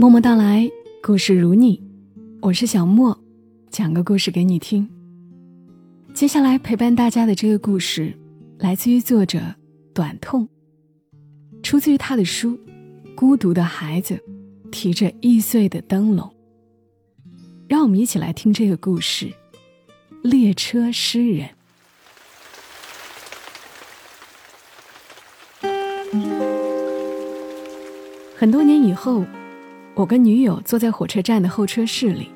默默到来，故事如你，我是小莫，讲个故事给你听。接下来陪伴大家的这个故事，来自于作者短痛，出自于他的书《孤独的孩子提着易碎的灯笼》。让我们一起来听这个故事，《列车诗人》。很多年以后，我跟女友坐在火车站的候车室里，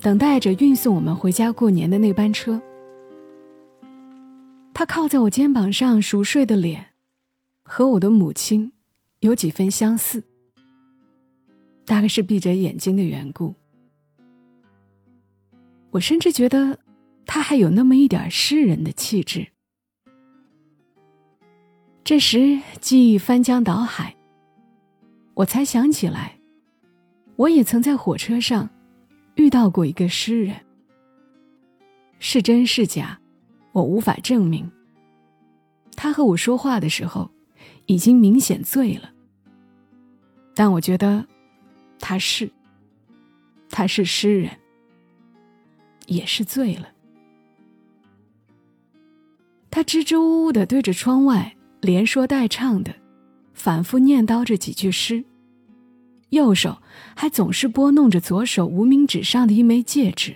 等待着运送我们回家过年的那班车。她靠在我肩膀上熟睡的脸，和我的母亲有几分相似，大概是闭着眼睛的缘故。我甚至觉得，她还有那么一点诗人的气质。这时，记忆翻江倒海。我才想起来，我也曾在火车上遇到过一个诗人。是真是假，我无法证明。他和我说话的时候，已经明显醉了。但我觉得，他是，他是诗人，也是醉了。他支支吾吾的对着窗外，连说带唱的。反复念叨着几句诗，右手还总是拨弄着左手无名指上的一枚戒指，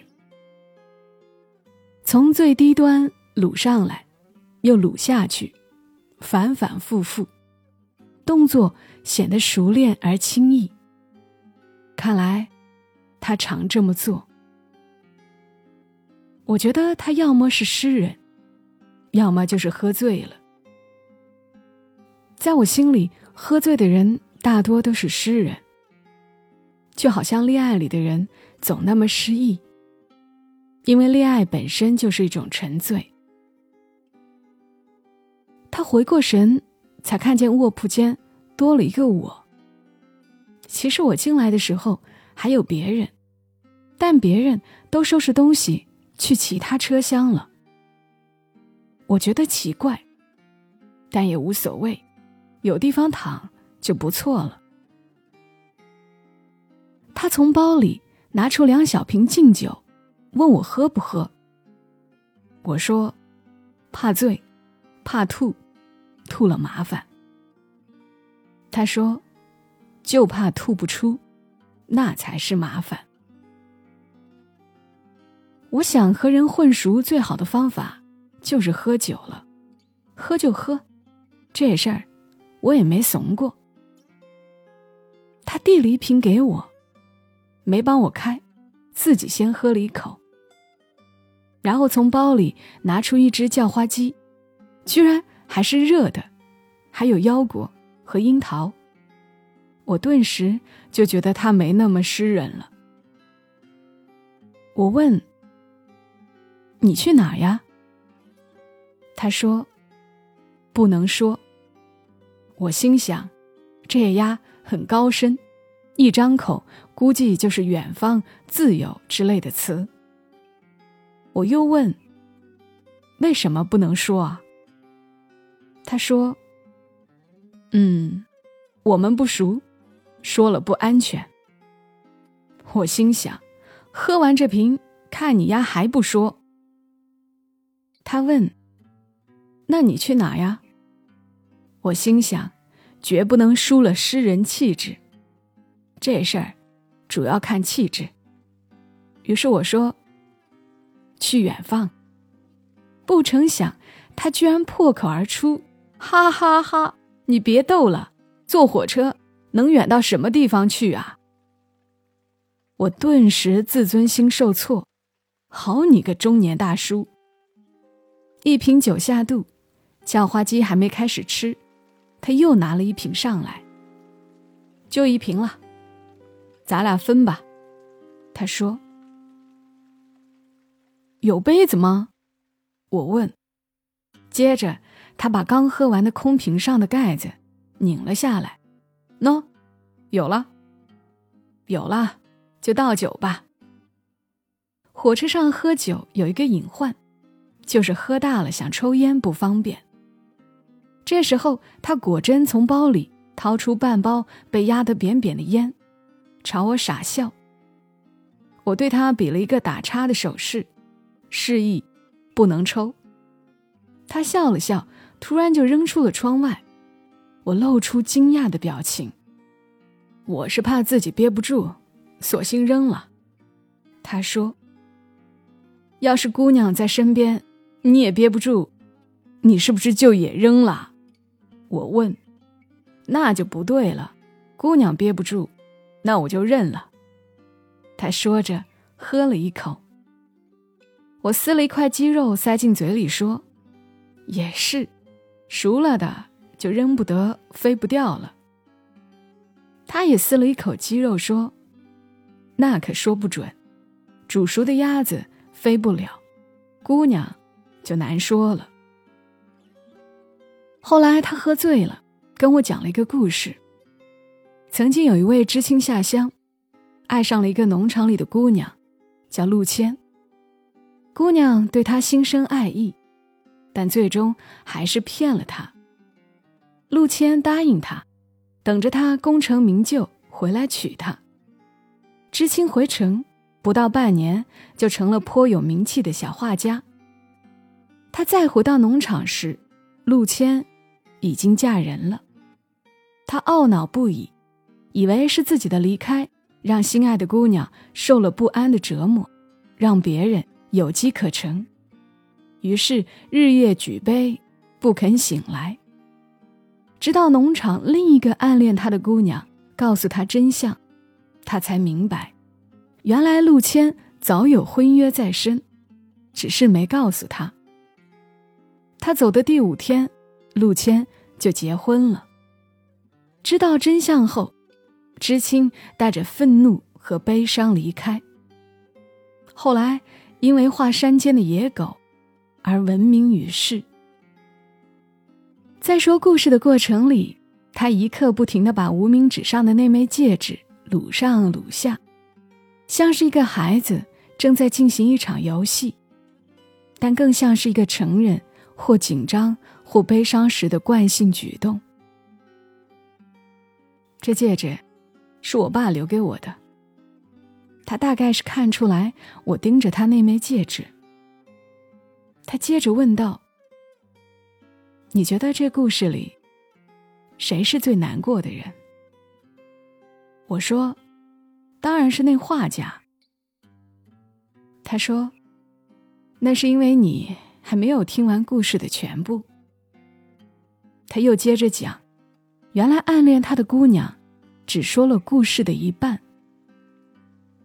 从最低端撸上来，又撸下去，反反复复，动作显得熟练而轻易。看来，他常这么做。我觉得他要么是诗人，要么就是喝醉了。在我心里，喝醉的人大多都是诗人。就好像恋爱里的人总那么失意，因为恋爱本身就是一种沉醉。他回过神，才看见卧铺间多了一个我。其实我进来的时候还有别人，但别人都收拾东西去其他车厢了。我觉得奇怪，但也无所谓。有地方躺就不错了。他从包里拿出两小瓶劲酒，问我喝不喝。我说：“怕醉，怕吐，吐了麻烦。”他说：“就怕吐不出，那才是麻烦。”我想和人混熟最好的方法就是喝酒了，喝就喝，这事儿。我也没怂过。他递了一瓶给我，没帮我开，自己先喝了一口，然后从包里拿出一只叫花鸡，居然还是热的，还有腰果和樱桃。我顿时就觉得他没那么诗人了。我问：“你去哪儿呀？”他说：“不能说。”我心想，这丫很高深，一张口估计就是远方、自由之类的词。我又问：“为什么不能说啊？”他说：“嗯，我们不熟，说了不安全。”我心想，喝完这瓶，看你丫还不说。他问：“那你去哪呀？”我心想，绝不能输了诗人气质。这事儿主要看气质。于是我说：“去远方。”不成想，他居然破口而出：“哈哈哈！你别逗了，坐火车能远到什么地方去啊？”我顿时自尊心受挫。好你个中年大叔！一瓶酒下肚，叫花鸡还没开始吃。他又拿了一瓶上来，就一瓶了，咱俩分吧。他说：“有杯子吗？”我问。接着，他把刚喝完的空瓶上的盖子拧了下来。喏，有了，有了，就倒酒吧。火车上喝酒有一个隐患，就是喝大了想抽烟不方便。这时候，他果真从包里掏出半包被压得扁扁的烟，朝我傻笑。我对他比了一个打叉的手势，示意不能抽。他笑了笑，突然就扔出了窗外。我露出惊讶的表情。我是怕自己憋不住，索性扔了。他说：“要是姑娘在身边，你也憋不住，你是不是就也扔了？”我问：“那就不对了，姑娘憋不住，那我就认了。”他说着，喝了一口。我撕了一块鸡肉塞进嘴里，说：“也是，熟了的就扔不得，飞不掉了。”他也撕了一口鸡肉，说：“那可说不准，煮熟的鸭子飞不了，姑娘就难说了。”后来他喝醉了，跟我讲了一个故事。曾经有一位知青下乡。爱上了一个农场里的姑娘，叫陆谦。姑娘对他心生爱意，但最终还是骗了他。陆谦答应他，等着他功成名就回来娶她。知青回城不到半年，就成了颇有名气的小画家。他再回到农场时，陆谦已经嫁人了。他懊恼不已，以为是自己的离开。让心爱的姑娘受了不安的折磨，让别人有机可乘，于是日夜举杯，不肯醒来。直到农场另一个暗恋他的姑娘告诉他真相，他才明白，原来陆谦早有婚约在身，只是没告诉他。他走的第五天，陆谦就结婚了。知道真相后。知青带着愤怒和悲伤离开。后来，因为画山间的野狗，而闻名于世。在说故事的过程里，他一刻不停的把无名指上的那枚戒指撸上撸下，像是一个孩子正在进行一场游戏，但更像是一个成人或紧张或悲伤时的惯性举动。这戒指。是我爸留给我的。他大概是看出来我盯着他那枚戒指。他接着问道：“你觉得这故事里，谁是最难过的人？”我说：“当然是那画家。”他说：“那是因为你还没有听完故事的全部。”他又接着讲：“原来暗恋他的姑娘。”只说了故事的一半。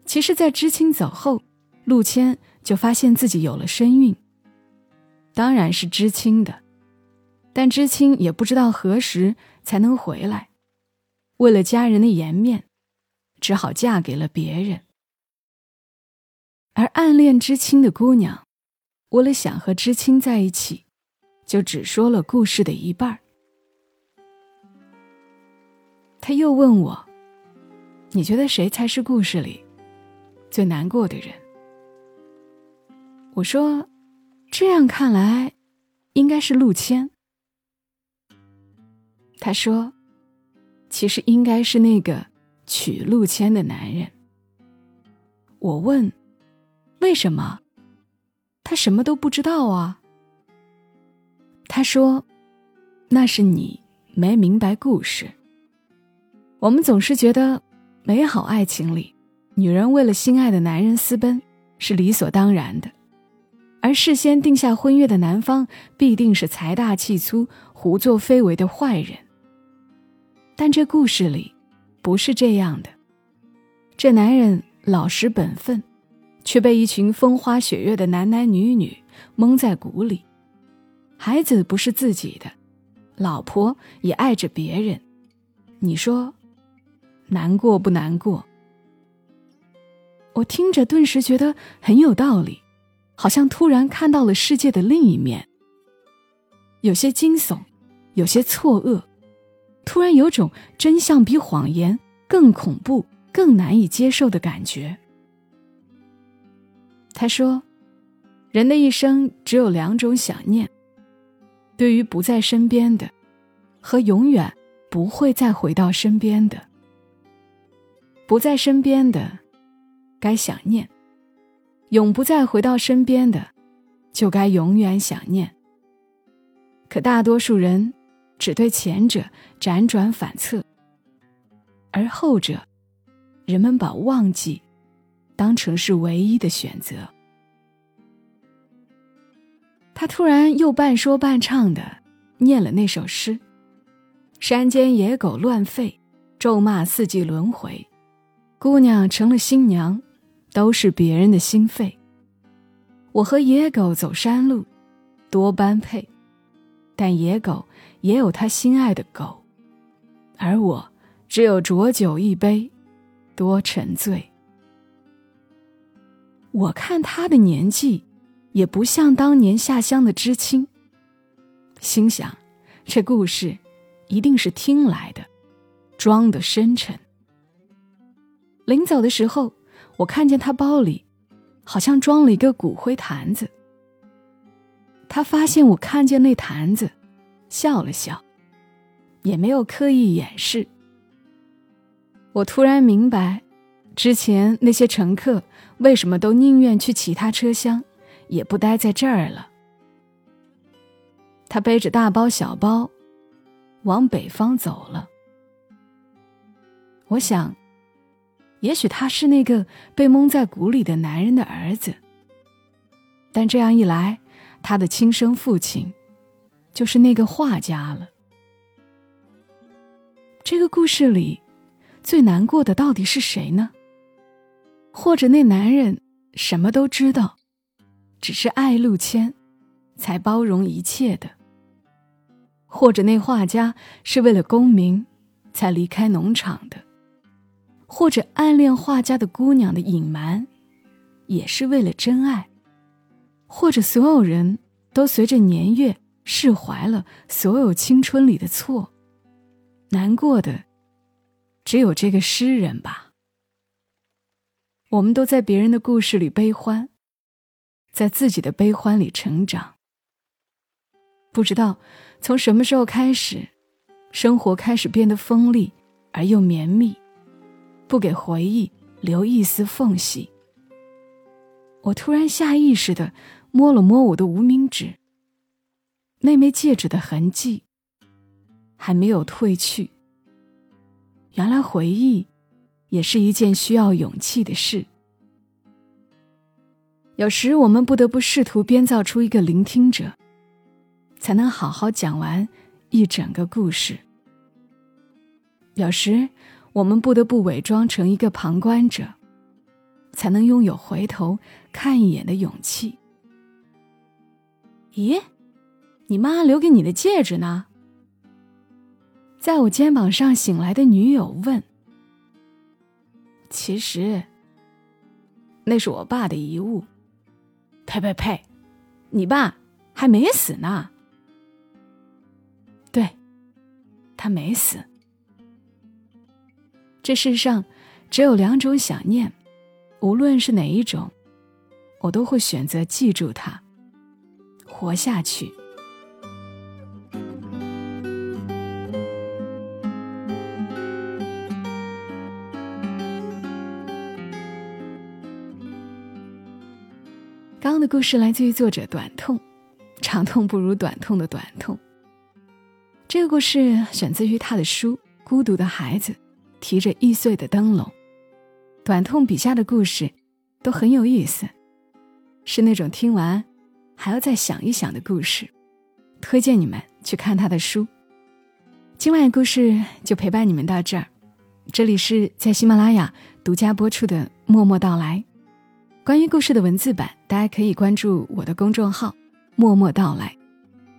其实，在知青走后，陆谦就发现自己有了身孕。当然是知青的，但知青也不知道何时才能回来。为了家人的颜面，只好嫁给了别人。而暗恋知青的姑娘，为了想和知青在一起，就只说了故事的一半儿。他又问我：“你觉得谁才是故事里最难过的人？”我说：“这样看来，应该是陆谦。”他说：“其实应该是那个娶陆谦的男人。”我问：“为什么？他什么都不知道啊？”他说：“那是你没明白故事。”我们总是觉得，美好爱情里，女人为了心爱的男人私奔是理所当然的，而事先定下婚约的男方必定是财大气粗、胡作非为的坏人。但这故事里，不是这样的。这男人老实本分，却被一群风花雪月的男男女女蒙在鼓里。孩子不是自己的，老婆也爱着别人。你说？难过不难过？我听着，顿时觉得很有道理，好像突然看到了世界的另一面。有些惊悚，有些错愕，突然有种真相比谎言更恐怖、更难以接受的感觉。他说：“人的一生只有两种想念，对于不在身边的，和永远不会再回到身边的。”不在身边的，该想念；永不再回到身边的，就该永远想念。可大多数人只对前者辗转反侧，而后者，人们把忘记当成是唯一的选择。他突然又半说半唱的念了那首诗：“山间野狗乱吠，咒骂四季轮回。姑娘成了新娘，都是别人的心肺。我和野狗走山路，多般配，但野狗也有他心爱的狗，而我只有浊酒一杯，多沉醉。我看他的年纪。”也不像当年下乡的知青。心想，这故事一定是听来的，装的深沉。临走的时候，我看见他包里好像装了一个骨灰坛子。他发现我看见那坛子，笑了笑，也没有刻意掩饰。我突然明白，之前那些乘客为什么都宁愿去其他车厢。也不待在这儿了。他背着大包小包，往北方走了。我想，也许他是那个被蒙在鼓里的男人的儿子。但这样一来，他的亲生父亲就是那个画家了。这个故事里，最难过的到底是谁呢？或者那男人什么都知道？只是爱陆谦，才包容一切的；或者那画家是为了功名，才离开农场的；或者暗恋画家的姑娘的隐瞒，也是为了真爱；或者所有人都随着年月释怀了所有青春里的错，难过的只有这个诗人吧。我们都在别人的故事里悲欢。在自己的悲欢里成长。不知道从什么时候开始，生活开始变得锋利而又绵密，不给回忆留一丝缝隙。我突然下意识的摸了摸我的无名指，那枚戒指的痕迹还没有褪去。原来回忆也是一件需要勇气的事。有时我们不得不试图编造出一个聆听者，才能好好讲完一整个故事。有时我们不得不伪装成一个旁观者，才能拥有回头看一眼的勇气。咦，你妈留给你的戒指呢？在我肩膀上醒来的女友问：“其实，那是我爸的遗物。”呸呸呸！你爸还没死呢。对，他没死。这世上只有两种想念，无论是哪一种，我都会选择记住它，活下去。刚刚的故事来自于作者短痛，长痛不如短痛的短痛。这个故事选自于他的书《孤独的孩子》，提着易碎的灯笼。短痛笔下的故事都很有意思，是那种听完还要再想一想的故事。推荐你们去看他的书。今晚的故事就陪伴你们到这儿。这里是在喜马拉雅独家播出的《默默到来》。关于故事的文字版，大家可以关注我的公众号“默默到来”，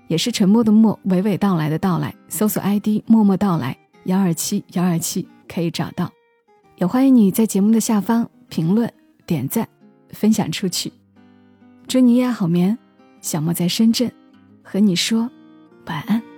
也是沉默的默，娓娓道来的到来。搜索 ID“ 默默到来幺二七幺二七”可以找到。也欢迎你在节目的下方评论、点赞、分享出去。祝你夜好眠，小莫在深圳和你说晚安。